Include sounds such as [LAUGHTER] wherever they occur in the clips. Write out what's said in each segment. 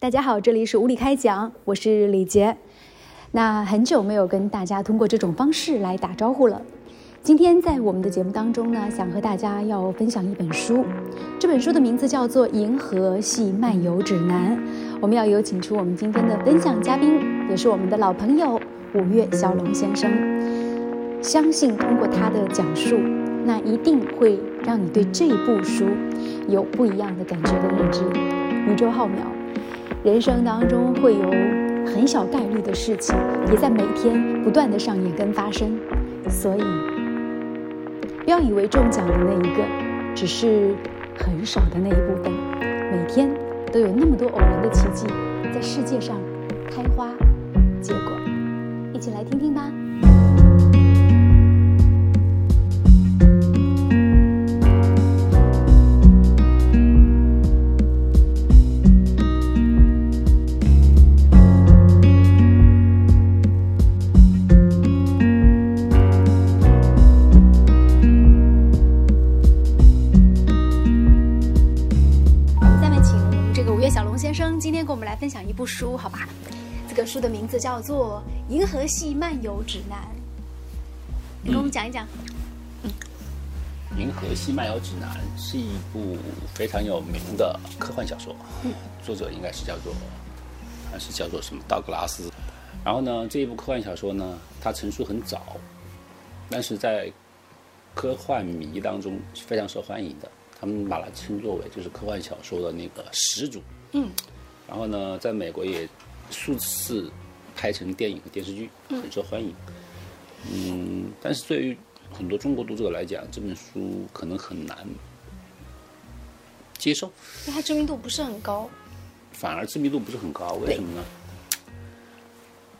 大家好，这里是无理开讲，我是李杰。那很久没有跟大家通过这种方式来打招呼了。今天在我们的节目当中呢，想和大家要分享一本书，这本书的名字叫做《银河系漫游指南》。我们要有请出我们今天的分享嘉宾，也是我们的老朋友五月小龙先生。相信通过他的讲述，那一定会让你对这部书有不一样的感觉跟认知。宇宙浩渺。人生当中会有很小概率的事情，也在每天不断的上演跟发生，所以不要以为中奖的那一个只是很少的那一部分，每天都有那么多偶然的奇迹在世界上开花结果，一起来听听吧。书，好吧？这个书的名字叫做《银河系漫游指南》。你跟我们讲一讲。嗯，《银河系漫游指南》是一部非常有名的科幻小说。嗯，作者应该是叫做还是叫做什么道格拉斯。然后呢，这一部科幻小说呢，它成书很早，但是在科幻迷当中是非常受欢迎的。他们把它称作为就是科幻小说的那个始祖。嗯。然后呢，在美国也数次拍成电影和电视剧，很受欢迎。嗯，但是对于很多中国读者来讲，这本书可能很难接受，因为它知名度不是很高。反而知名度不是很高，为什么呢？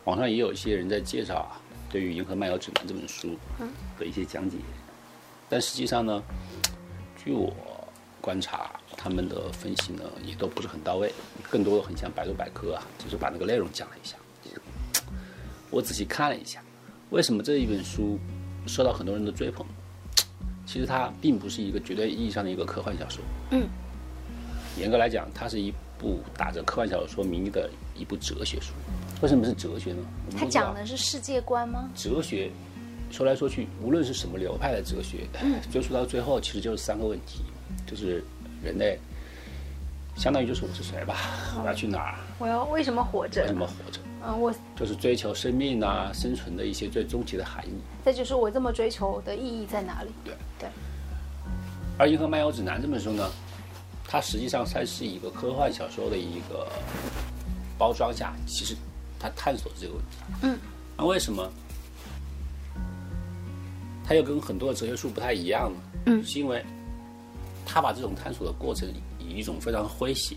网上也有一些人在介绍啊，对于《银河漫游指南》这本书的一些讲解，但实际上呢，据我观察。他们的分析呢，也都不是很到位，更多的很像百度百科啊，就是把那个内容讲了一下。我仔细看了一下，为什么这一本书受到很多人的追捧？其实它并不是一个绝对意义上的一个科幻小说。嗯。严格来讲，它是一部打着科幻小说名义的一部哲学书。为什么是哲学呢？它讲的是世界观吗？哲学说来说去，无论是什么流派的哲学，[LAUGHS] 追溯到最后，其实就是三个问题，就是。人类相当于就是我是谁吧？我要去哪儿？我要为什么活着？为什么活着？嗯，我就是追求生命啊，生存的一些最终极的含义。再就是我这么追求的意义在哪里？对对。而《银河漫游指南》这本书呢，它实际上它是一个科幻小说的一个包装下，其实它探索这个问题。嗯。那为什么它又跟很多的哲学书不太一样呢？嗯，是因为。他把这种探索的过程以一种非常诙谐，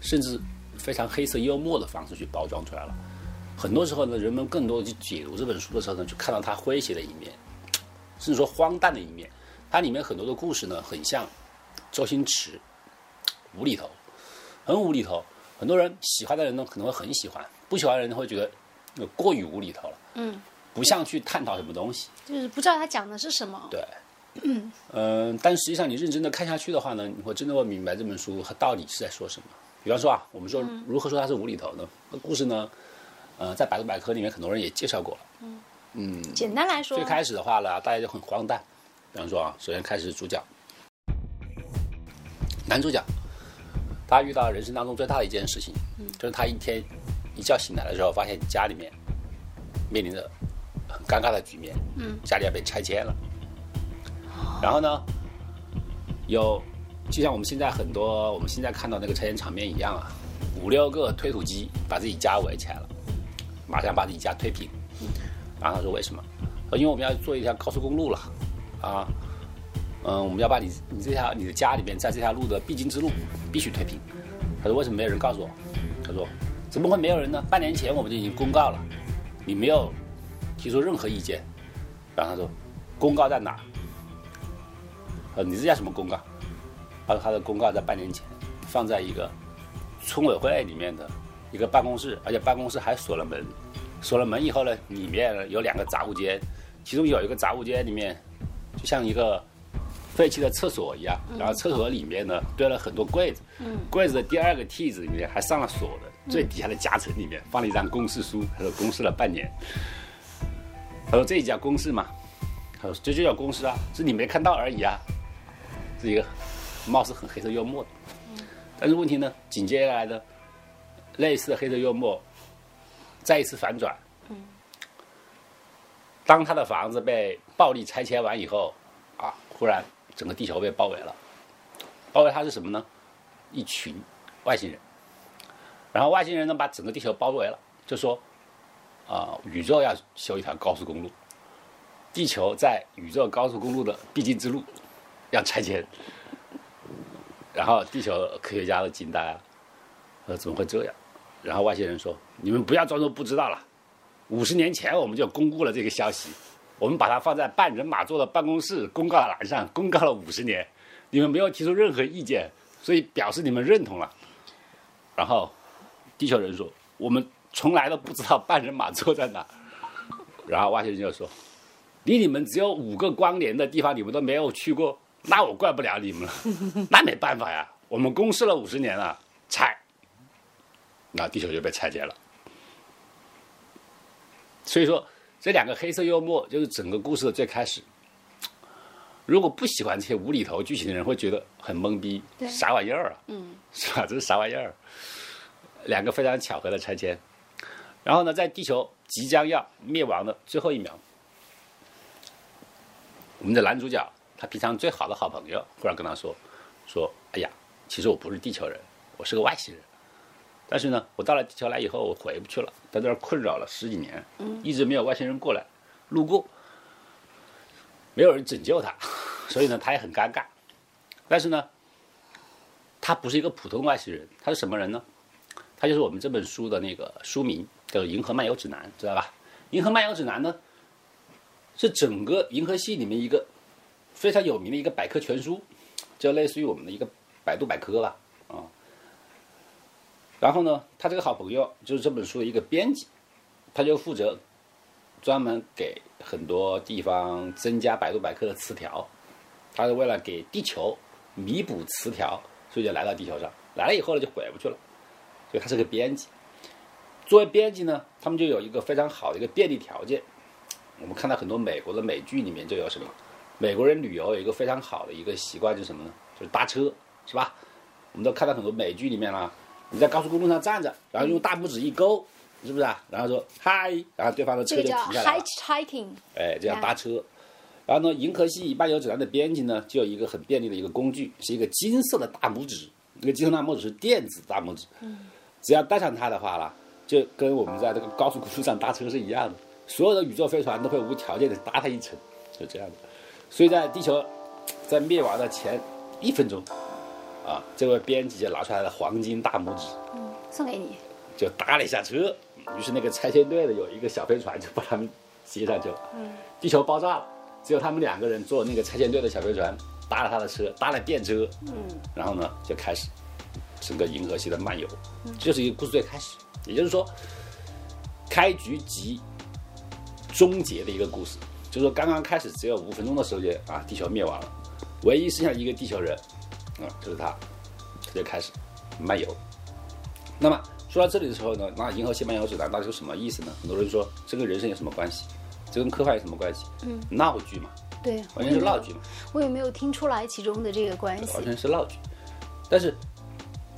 甚至非常黑色幽默的方式去包装出来了。很多时候呢，人们更多的去解读这本书的时候呢，就看到他诙谐的一面，甚至说荒诞的一面。它里面很多的故事呢，很像周星驰，无厘头，很无厘头。很多人喜欢的人呢，可能会很喜欢；不喜欢的人会觉得过于无厘头了。嗯，不像去探讨什么东西，就是不知道他讲的是什么。对。嗯，呃，但实际上你认真的看下去的话呢，你会真的会明白这本书它到底是在说什么。比方说啊，我们说如何说它是无厘头呢？那故事呢，呃，在百度百科里面很多人也介绍过了。嗯嗯，简单来说，最开始的话呢，大家就很荒诞。比方说啊，首先开始主角，男主角，他遇到人生当中最大的一件事情，就是他一天一觉醒来的时候，发现家里面面临着很尴尬的局面，嗯，家里要被拆迁了。然后呢，有就像我们现在很多我们现在看到那个拆迁场面一样啊，五六个推土机把自己家围起来了，马上把自己家推平。然后他说为什么？因为我们要做一条高速公路了，啊，嗯，我们要把你你这条你的家里面在这条路的必经之路必须推平。他说为什么没有人告诉我？他说怎么会没有人呢？半年前我们就已经公告了，你没有提出任何意见。然后他说公告在哪？呃，你这叫什么公告？他说他的公告在半年前放在一个村委会里面的一个办公室，而且办公室还锁了门。锁了门以后呢，里面有两个杂物间，其中有一个杂物间里面就像一个废弃的厕所一样，然后厕所里面呢堆了很多柜子，柜子的第二个屉子里面还上了锁的，最底下的夹层里面放了一张公示书，他说公示了半年。他说这一叫公示嘛？他说这就叫公示啊，是你没看到而已啊。是一个貌似很黑色幽默的，但是问题呢，紧接下来的类似的黑色幽默再一次反转。当他的房子被暴力拆迁完以后，啊，忽然整个地球被包围了。包围他是什么呢？一群外星人。然后外星人呢，把整个地球包围了，就说。啊，宇宙要修一条高速公路，地球在宇宙高速公路的必经之路要拆迁，然后地球科学家都惊呆了，说怎么会这样？然后外星人说：“你们不要装作不知道了，五十年前我们就公布了这个消息，我们把它放在半人马座的办公室公告栏上，公告了五十年，你们没有提出任何意见，所以表示你们认同了。”然后地球人说：“我们。”从来都不知道半人马座在哪，然后外星人就说：“离你们只有五个光年的地方，你们都没有去过，那我怪不了你们了。那没办法呀，我们公示了五十年了，拆，那地球就被拆解了。所以说，这两个黑色幽默就是整个故事的最开始。如果不喜欢这些无厘头剧情的人，会觉得很懵逼，啥玩意儿啊？嗯，是吧？这是啥玩意儿？两个非常巧合的拆迁。然后呢，在地球即将要灭亡的最后一秒，我们的男主角他平常最好的好朋友忽然跟他说：“说，哎呀，其实我不是地球人，我是个外星人。但是呢，我到了地球来以后，我回不去了，在这儿困扰了十几年，一直没有外星人过来路过，没有人拯救他，[LAUGHS] 所以呢，他也很尴尬。但是呢，他不是一个普通外星人，他是什么人呢？他就是我们这本书的那个书名。”叫《银河漫游指南》，知道吧？《银河漫游指南》呢，是整个银河系里面一个非常有名的一个百科全书，就类似于我们的一个百度百科吧，啊。然后呢，他这个好朋友就是这本书的一个编辑，他就负责专门给很多地方增加百度百科的词条，他是为了给地球弥补词条，所以就来到地球上，来了以后呢就回不去了，所以他是个编辑。作为编辑呢，他们就有一个非常好的一个便利条件。我们看到很多美国的美剧里面就有什么，美国人旅游有一个非常好的一个习惯，就是什么呢？就是搭车，是吧？我们都看到很多美剧里面啦，你在高速公路上站着，然后用大拇指一勾，是不是啊？然后说嗨，然后对方的车就停下来了。hiking。哎，这样搭车。然后呢，银河系漫游指南的编辑呢，就有一个很便利的一个工具，是一个金色的大拇指。那个金色大拇指是电子大拇指。嗯。只要带上它的话啦。就跟我们在这个高速公路上搭车是一样的，所有的宇宙飞船都会无条件的搭它一程，就这样的。所以在地球在灭亡的前一分钟，啊，这位编辑就拿出来了黄金大拇指，嗯，送给你，就搭了一下车。于是那个拆迁队的有一个小飞船就把他们接上去了。嗯，地球爆炸了，只有他们两个人坐那个拆迁队的小飞船搭了他的车，搭了电车。嗯，然后呢就开始整个银河系的漫游，就是一个故事最开始。也就是说，开局即终结的一个故事，就是说刚刚开始只有五分钟的时间啊，地球灭亡了，唯一剩下一个地球人，啊，就是他，他就开始漫游。那么说到这里的时候呢，那《银河系漫游指南》到底是什么意思呢？很多人说这跟人生有什么关系？这跟科幻有什么关系？嗯，闹剧嘛，对，完全是闹剧嘛。我也没有听出来其中的这个关系，完全是闹剧。但是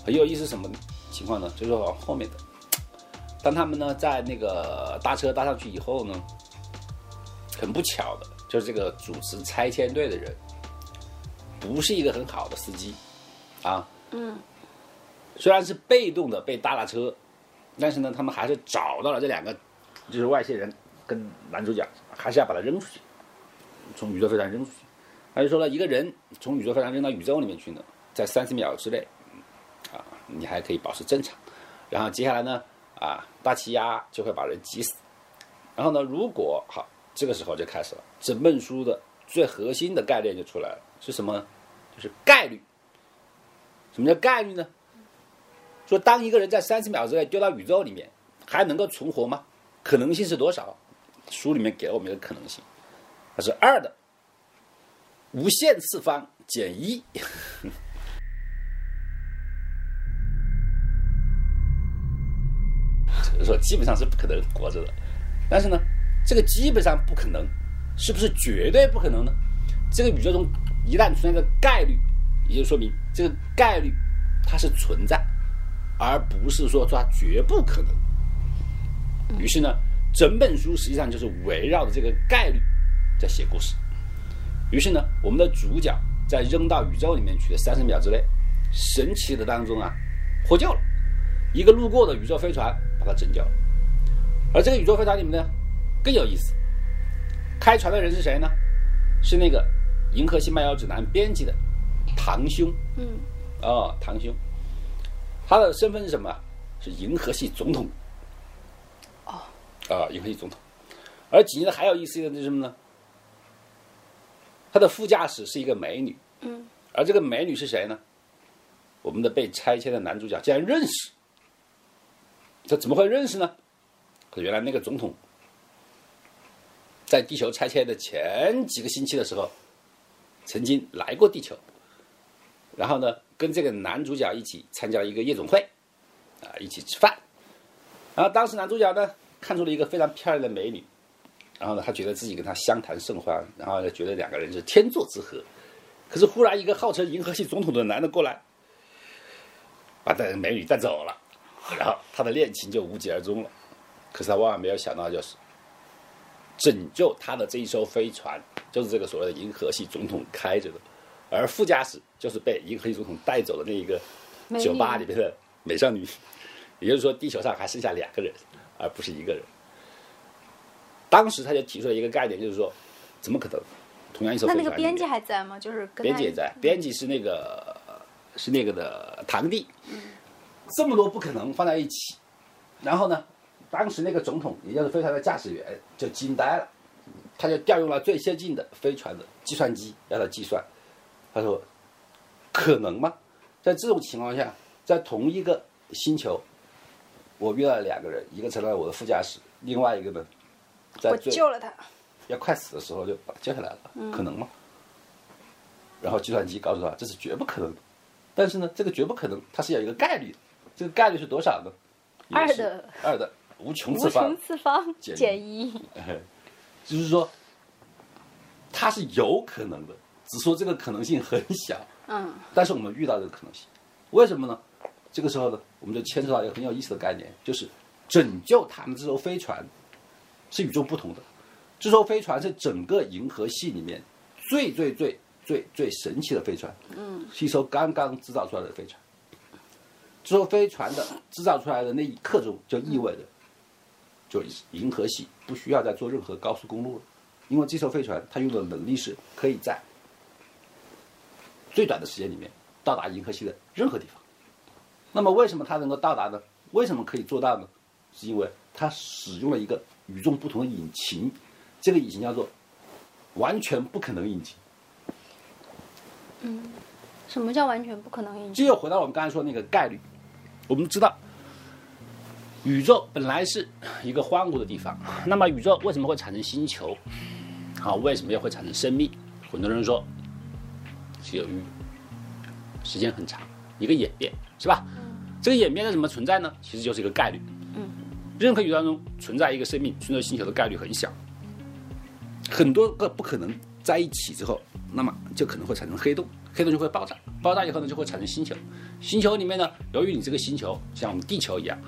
很有意思什么情况呢？就是往后面的。当他们呢在那个搭车搭上去以后呢，很不巧的，就是这个主持拆迁队的人，不是一个很好的司机，啊，嗯，虽然是被动的被搭了车，但是呢，他们还是找到了这两个，就是外星人跟男主角，还是要把他扔出去，从宇宙飞船扔出去。他就说了一个人从宇宙飞船扔到宇宙里面去呢，在三十秒之内，啊，你还可以保持正常，然后接下来呢？啊，大气压就会把人挤死。然后呢，如果好，这个时候就开始了，整本书的最核心的概念就出来了，是什么？就是概率。什么叫概率呢？说当一个人在三十秒之内丢到宇宙里面，还能够存活吗？可能性是多少？书里面给了我们一个可能性，它是二的无限次方减一。[LAUGHS] 就是说，基本上是不可能活着的。但是呢，这个基本上不可能，是不是绝对不可能呢？这个宇宙中一旦存在的概率，也就说明这个概率它是存在，而不是说它绝不可能。于是呢，整本书实际上就是围绕着这个概率在写故事。于是呢，我们的主角在扔到宇宙里面去的三十秒之内，神奇的当中啊，获救了。一个路过的宇宙飞船把他拯救了。而这个宇宙飞船里面呢，更有意思。开船的人是谁呢？是那个《银河系漫游指南》编辑的堂兄。嗯。哦，堂兄。他的身份是什么？是银河系总统。哦。啊，银河系总统。而紧接着还有意思的是什么呢？他的副驾驶是一个美女。嗯。而这个美女是谁呢？我们的被拆迁的男主角竟然认识。他怎么会认识呢？可原来那个总统在地球拆迁的前几个星期的时候，曾经来过地球，然后呢，跟这个男主角一起参加了一个夜总会，啊，一起吃饭。然后当时男主角呢看出了一个非常漂亮的美女，然后呢，他觉得自己跟她相谈甚欢，然后呢，觉得两个人是天作之合。可是忽然一个号称银河系总统的男的过来，把这美女带走了。然后他的恋情就无疾而终了。可是他万万没有想到，就是拯救他的这一艘飞船，就是这个所谓的银河系总统开着的，而副驾驶就是被银河系总统带走的那一个酒吧里面的美少女。也就是说，地球上还剩下两个人，而不是一个人。当时他就提出了一个概念，就是说，怎么可能？同样一艘飞船，那那个编辑还在吗？就是编辑也在，编辑是那个是那个的堂弟。这么多不可能放在一起，然后呢，当时那个总统，也就是飞船的驾驶员就惊呆了，他就调用了最先进的飞船的计算机让他计算，他说：“可能吗？在这种情况下，在同一个星球，我遇到了两个人，一个成了我的副驾驶，另外一个呢，在救了他，要快死的时候就把他救下来了，可能吗？”然后计算机告诉他这是绝不可能的，但是呢，这个绝不可能，它是有一个概率的。这个概率是多少呢？二的二的无穷次方次方减一，[LAUGHS] 就是说它是有可能的，只说这个可能性很小。嗯，但是我们遇到这个可能性，为什么呢？这个时候呢，我们就牵扯到一个很有意思的概念，就是拯救他们这艘飞船是与众不同的。这艘飞船是整个银河系里面最最最最最神奇的飞船。嗯，是一艘刚刚制造出来的飞船。这艘飞船的制造出来的那一刻钟，就意味着，就银河系不需要再做任何高速公路了，因为这艘飞船它用的能力是可以在最短的时间里面到达银河系的任何地方。那么为什么它能够到达呢？为什么可以做到呢？是因为它使用了一个与众不同的引擎，这个引擎叫做完全不可能引擎。嗯，什么叫完全不可能引擎？这又回到我们刚才说那个概率。我们知道，宇宙本来是一个荒芜的地方。[LAUGHS] 那么，宇宙为什么会产生星球？啊，为什么又会产生生命？很多人说，是由于时间很长，一个演变，是吧？这个演变是怎么存在呢？其实就是一个概率。嗯。任何宇宙当中存在一个生命、存在星球的概率很小。很多个不可能在一起之后，那么就可能会产生黑洞。黑洞就会爆炸，爆炸以后呢，就会产生星球。星球里面呢，由于你这个星球像我们地球一样，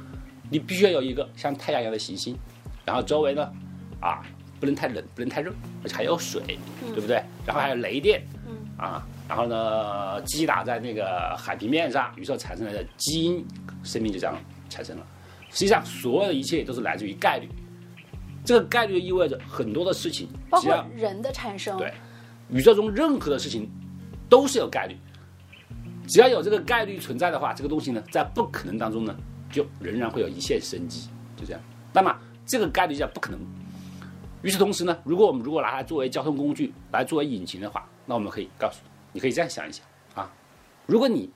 你必须要有一个像太阳一样的行星，然后周围呢，啊，不能太冷，不能太热，而且还有水，对不对？然后还有雷电，啊，然后呢，击打在那个海平面上，于是产生了基因，生命就这样产生了。实际上，所有的一切都是来自于概率。这个概率意味着很多的事情，包括人的产生，对，宇宙中任何的事情。都是有概率，只要有这个概率存在的话，这个东西呢，在不可能当中呢，就仍然会有一线生机，就这样。那么这个概率叫不可能。与此同时呢，如果我们如果拿它作为交通工具，来作为引擎的话，那我们可以告诉你，你可以这样想一想啊，如果你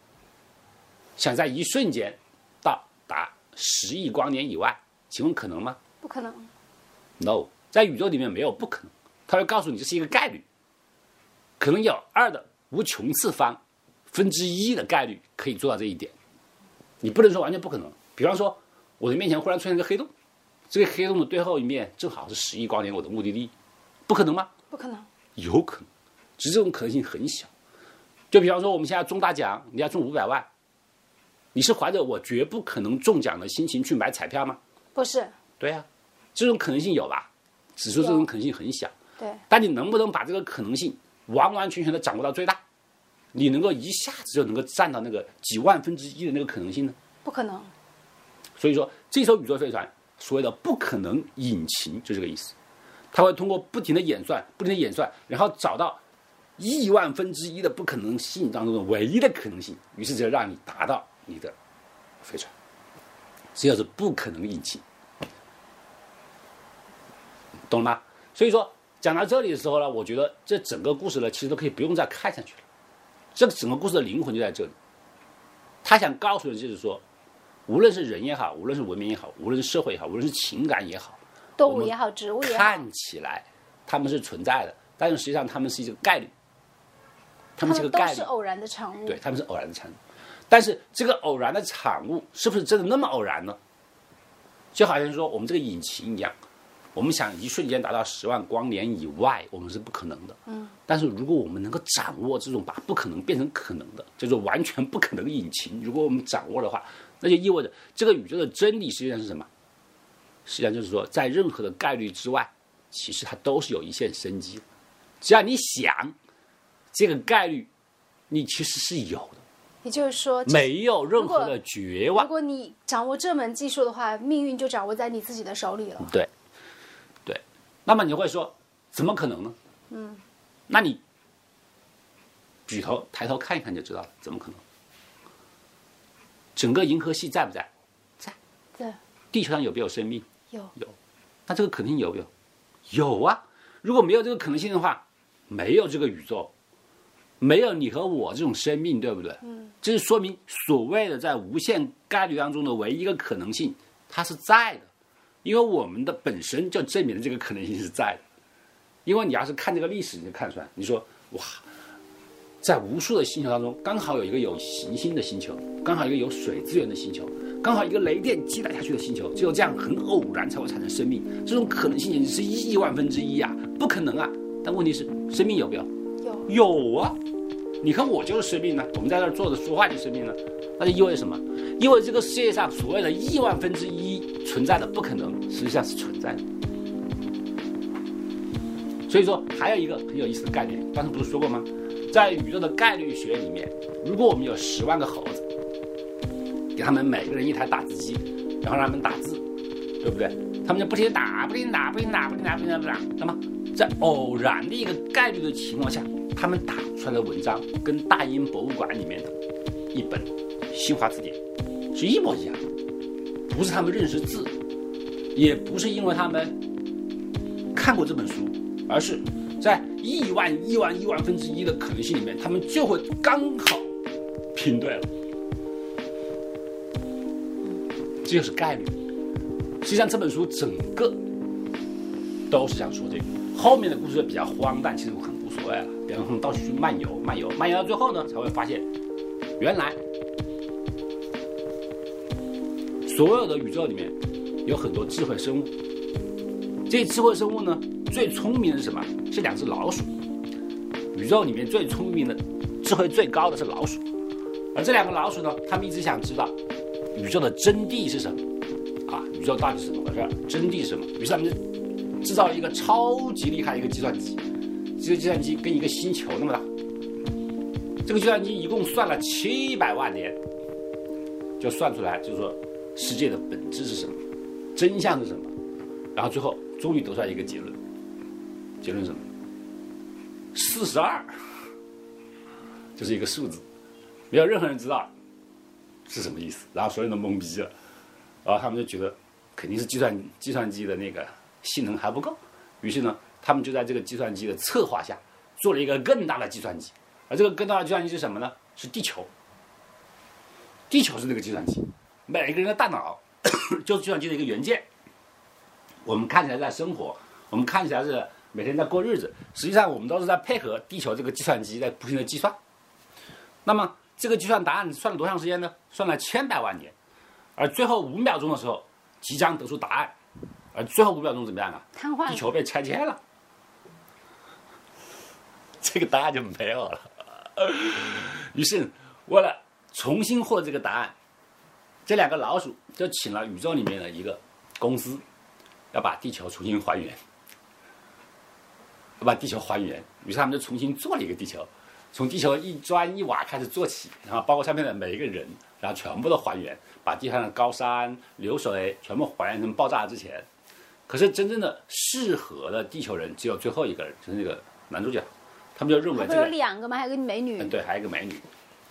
想在一瞬间到达十亿光年以外，请问可能吗？不可能。No，在宇宙里面没有不可能，它会告诉你这是一个概率。可能有二的无穷次方分之一的概率可以做到这一点。你不能说完全不可能。比方说，我的面前忽然出现一个黑洞，这个黑洞的最后一面正好是十亿光年我的目的地，不可能吗？不可能。有可能，只是这种可能性很小。就比方说，我们现在中大奖，你要中五百万，你是怀着我绝不可能中奖的心情去买彩票吗？不是。对呀，这种可能性有吧？只是这种可能性很小。对。但你能不能把这个可能性完完全全的掌握到最大？你能够一下子就能够占到那个几万分之一的那个可能性呢？不可能。所以说，这艘宇宙飞船所谓的不可能引擎就这个意思，它会通过不停的演算、不停的演算，然后找到亿万分之一的不可能性当中的唯一的可能性，于是就让你达到你的飞船。这就是不可能引擎，懂了吗？所以说讲到这里的时候呢，我觉得这整个故事呢，其实都可以不用再看下去了。这个整个故事的灵魂就在这里，他想告诉的就是说。无论是人也好，无论是文明也好，无论是社会也好，无论是情感也好，动物也好，植物也好，看起来他们是存在的，但是实际上他们是一个概率，他们是个概率，都是偶然的产物，对，他们是偶然的产物。但是这个偶然的产物是不是真的那么偶然呢？就好像说我们这个引擎一样，我们想一瞬间达到十万光年以外，我们是不可能的。嗯。但是如果我们能够掌握这种把不可能变成可能的，叫做完全不可能引擎，如果我们掌握的话。那就意味着这个宇宙的真理实际上是什么？实际上就是说，在任何的概率之外，其实它都是有一线生机。只要你想，这个概率，你其实是有的。也就是说，没有任何的绝望。如果你掌握这门技术的话，命运就掌握在你自己的手里了。对，对。那么你会说，怎么可能呢？嗯。那你举头抬头看一看就知道了，怎么可能？整个银河系在不在？在。在。地球上有没有生命？有。有。那这个可能性有没有？有啊。如果没有这个可能性的话，没有这个宇宙，没有你和我这种生命，对不对？嗯。这是说明所谓的在无限概率当中的唯一一个可能性，它是在的，因为我们的本身就证明了这个可能性是在的。因为你要是看这个历史，你就看出来，你说哇。在无数的星球当中，刚好有一个有行星的星球，刚好一个有水资源的星球，刚好一个雷电击打下去的星球，只有这样很偶然才会产生生命，这种可能性简直是亿万分之一啊，不可能啊！但问题是，生命有没有？有有啊！你看我就是生命呢，我们在这儿坐着说话就是生命了，那就意味着什么？意味着这个世界上所谓的亿万分之一存在的不可能，实际上是存在的。所以说，还有一个很有意思的概念，刚才不是说过吗？在宇宙的概率学里面，如果我们有十万个猴子，给他们每个人一台打字机，然后让他们打字，对不对？他们就不停打，不停打，不停打，不停打，不停打。那么，在偶然的一个概率的情况下，他们打出来的文章跟大英博物馆里面的一本新华字典是一模一样的。不是他们认识字，也不是因为他们看过这本书，而是。在亿万亿万亿万分之一的可能性里面，他们就会刚好拼对了，这就是概率。实际上这本书整个都是想说这个，后面的故事比较荒诞，其实我很无所谓了。比方他们到处去漫游，漫游，漫游到最后呢，才会发现，原来所有的宇宙里面有很多智慧生物，这智慧生物呢。最聪明的是什么？是两只老鼠。宇宙里面最聪明的、智慧最高的是老鼠。而这两个老鼠呢，他们一直想知道宇宙的真谛是什么啊？宇宙到底是怎么回事？真谛是什么？于是他们就制造了一个超级厉害的一个计算机。这个计算机跟一个星球那么大。这个计算机一共算了七百万年，就算出来，就是说世界的本质是什么，真相是什么。然后最后终于得出来一个结论。结论是什么？四十二，就是一个数字，没有任何人知道是什么意思。然后所有人都懵逼了，然后他们就觉得肯定是计算计算机的那个性能还不够。于是呢，他们就在这个计算机的策划下做了一个更大的计算机。而这个更大的计算机是什么呢？是地球。地球是那个计算机，每一个人的大脑 [COUGHS] 就是计算机的一个元件。我们看起来在生活，我们看起来是。每天在过日子，实际上我们都是在配合地球这个计算机在不停的计算。那么这个计算答案算了多长时间呢？算了千百万年，而最后五秒钟的时候，即将得出答案，而最后五秒钟怎么样啊？瘫痪了地球被拆迁了，[LAUGHS] 这个答案就没有了。于是，为了重新获得这个答案，这两个老鼠就请了宇宙里面的一个公司，要把地球重新还原，要把地球还原。于是他们就重新做了一个地球，从地球一砖一瓦开始做起，然后包括上面的每一个人，然后全部都还原，把地上的高山、流水全部还原成爆炸之前。可是真正的适合的地球人只有最后一个人，就是那个男主角。他们就认为不是有两个吗？还有个美女嗯，，对，还有一个美女，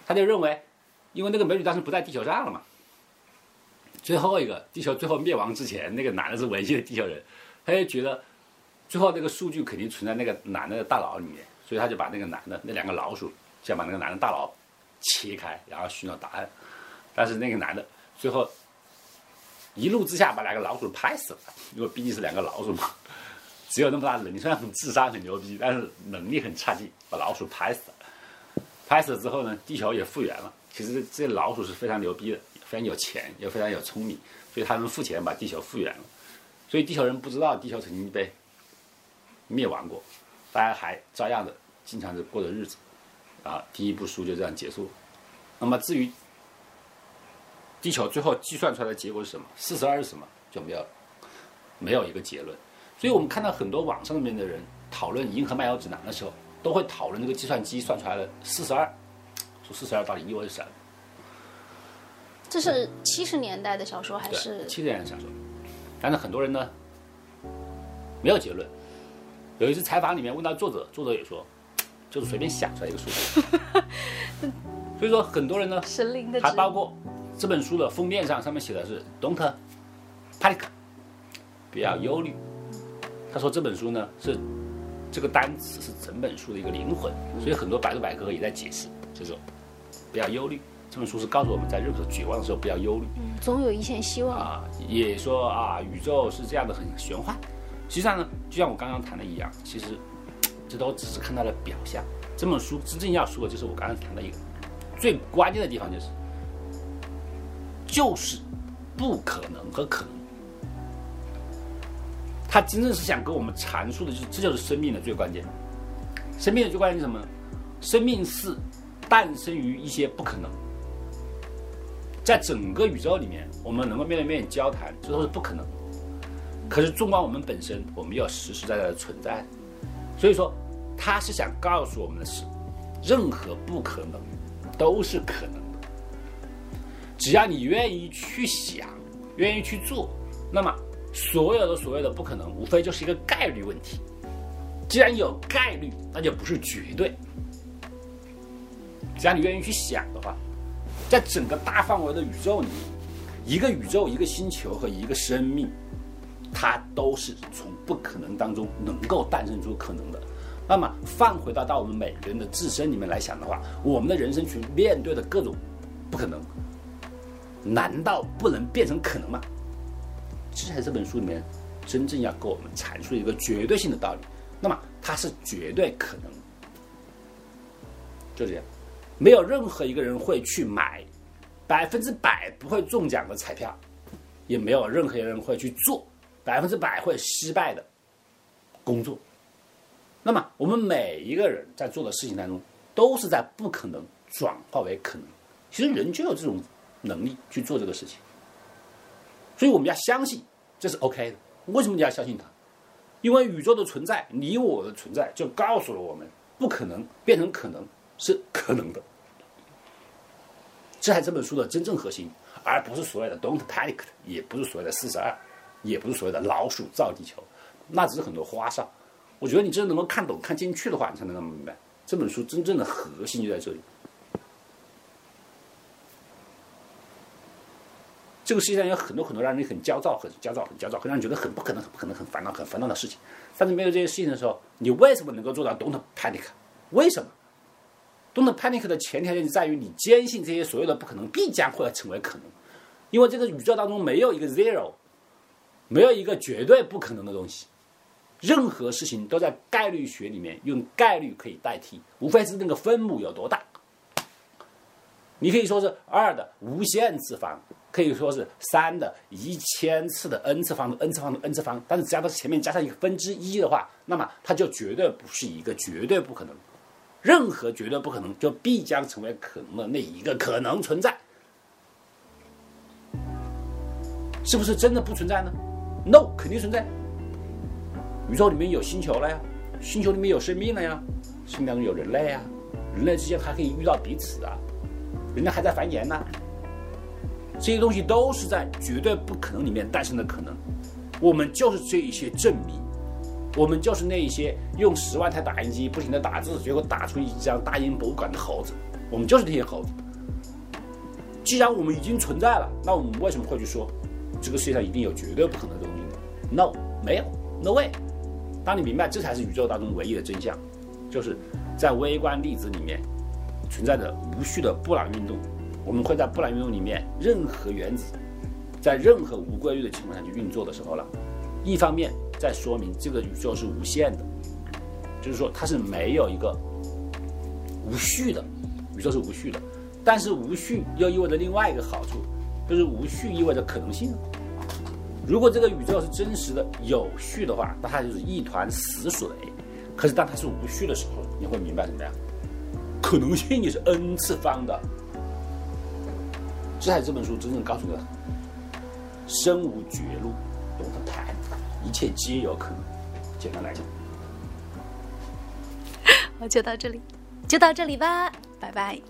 他就认为，因为那个美女当时不在地球上了嘛，最后一个地球最后灭亡之前，那个男的是唯一的地球人，他就觉得最后那个数据肯定存在那个男的大脑里面，所以他就把那个男的那两个老鼠，想把那个男的大脑切开，然后寻找答案，但是那个男的最后一怒之下把两个老鼠拍死了，因为毕竟是两个老鼠嘛。只有那么大的能力，虽然很智商很牛逼，但是能力很差劲，把老鼠拍死了。拍死了之后呢，地球也复原了。其实这些老鼠是非常牛逼的，非常有钱，又非常有聪明，所以他们付钱把地球复原了。所以地球人不知道地球曾经被灭亡过，大家还照样的经常的过着日子。啊，第一部书就这样结束了。那么至于地球最后计算出来的结果是什么，四十二是什么，就没有没有一个结论。所以我们看到很多网上面的人讨论《银河漫游指南》的时候，都会讨论这个计算机算出来的四十二，说四十二到底意味着什么？这是七十年代的小说还，是？七十年的小说，但是很多人呢没有结论。有一次采访里面问到作者，作者也说，就是随便想出来一个数字。[LAUGHS] 所以说很多人呢，神灵的还包括这本书的封面上，上面写的是 “Don't panic”，不要忧虑。他说这本书呢是这个单词是整本书的一个灵魂，所以很多百度百科也在解释，就是说不要忧虑。这本书是告诉我们在任何绝望的时候不要忧虑总有一线希望。啊，也说啊宇宙是这样的很玄幻。实际上呢，就像我刚刚谈的一样，其实这都只是看到了表象。这本书真正要说的就是我刚才谈的一个最关键的地方，就是就是不可能和可能。他真正是想跟我们阐述的就是，这就是生命的最关键。生命的最关键是什么？生命是诞生于一些不可能。在整个宇宙里面，我们能够面对面交谈，这都是不可能。可是纵观我们本身，我们要实实在在的存在。所以说，他是想告诉我们的是，任何不可能都是可能的。只要你愿意去想，愿意去做，那么所有的所谓的不可能，无非就是一个概率问题。既然有概率，那就不是绝对。只要你愿意去想的话，在整个大范围的宇宙里，一个宇宙、一个星球和一个生命，它都是从不可能当中能够诞生出可能的。那么放回到到我们每个人的自身里面来想的话，我们的人生去面对的各种不可能，难道不能变成可能吗？这才是这本书里面真正要给我们阐述一个绝对性的道理。那么它是绝对可能，就这样。没有任何一个人会去买百分之百不会中奖的彩票，也没有任何人会去做百分之百会失败的工作。那么，我们每一个人在做的事情当中，都是在不可能转化为可能。其实人就有这种能力去做这个事情，所以我们要相信这是 OK 的。为什么你要相信它？因为宇宙的存在，你我的存在，就告诉了我们，不可能变成可能是可能的。这才是这本书的真正核心，而不是所谓的 “Don't panic”，也不是所谓的四十二，也不是所谓的老鼠造地球，那只是很多花哨。我觉得你真的能够看懂、看进去的话，你才能够明白这本书真正的核心就在这里。这个世界上有很多很多让人很焦躁、很焦躁、很焦躁，很让人觉得很不可能、很不可能、很烦恼、很烦恼的事情。但是没有这些事情的时候，你为什么能够做到 “Don't panic”？为什么？“Don't panic” 的前提条件在于你坚信这些所有的不可能必将会成为可能，因为这个宇宙当中没有一个 zero，没有一个绝对不可能的东西。任何事情都在概率学里面用概率可以代替，无非是那个分母有多大。你可以说是二的无限次方，可以说是三的一千次的 n 次方的 n 次方的 n 次方，但是只要它前面加上一个分之一的话，那么它就绝对不是一个绝对不可能。任何绝对不可能，就必将成为可能的那一个可能存在。是不是真的不存在呢？No，肯定存在。宇宙里面有星球了呀，星球里面有生命了呀，生命当中有人类啊，人类之间还可以遇到彼此啊，人类还在繁衍呢。这些东西都是在绝对不可能里面诞生的可能。我们就是这一些证明，我们就是那一些用十万台打印机不停的打字，结果打出一张大英博物馆的猴子。我们就是这些猴子。既然我们已经存在了，那我们为什么会去说这个世界上一定有绝对不可能？No，没有，No way。当你明白这才是宇宙当中唯一的真相，就是在微观粒子里面存在着无序的布朗运动。我们会在布朗运动里面，任何原子在任何无规律的情况下去运作的时候了，一方面在说明这个宇宙是无限的，就是说它是没有一个无序的，宇宙是无序的。但是无序又意味着另外一个好处，就是无序意味着可能性。如果这个宇宙是真实的有序的话，那它就是一团死水。可是当它是无序的时候，你会明白什么呀？可能性也是 n 次方的。这才是这本书真正告诉你的：生无绝路，懂得谈，一切皆有可能。简单来讲，[LAUGHS] 我就到这里，就到这里吧，拜拜。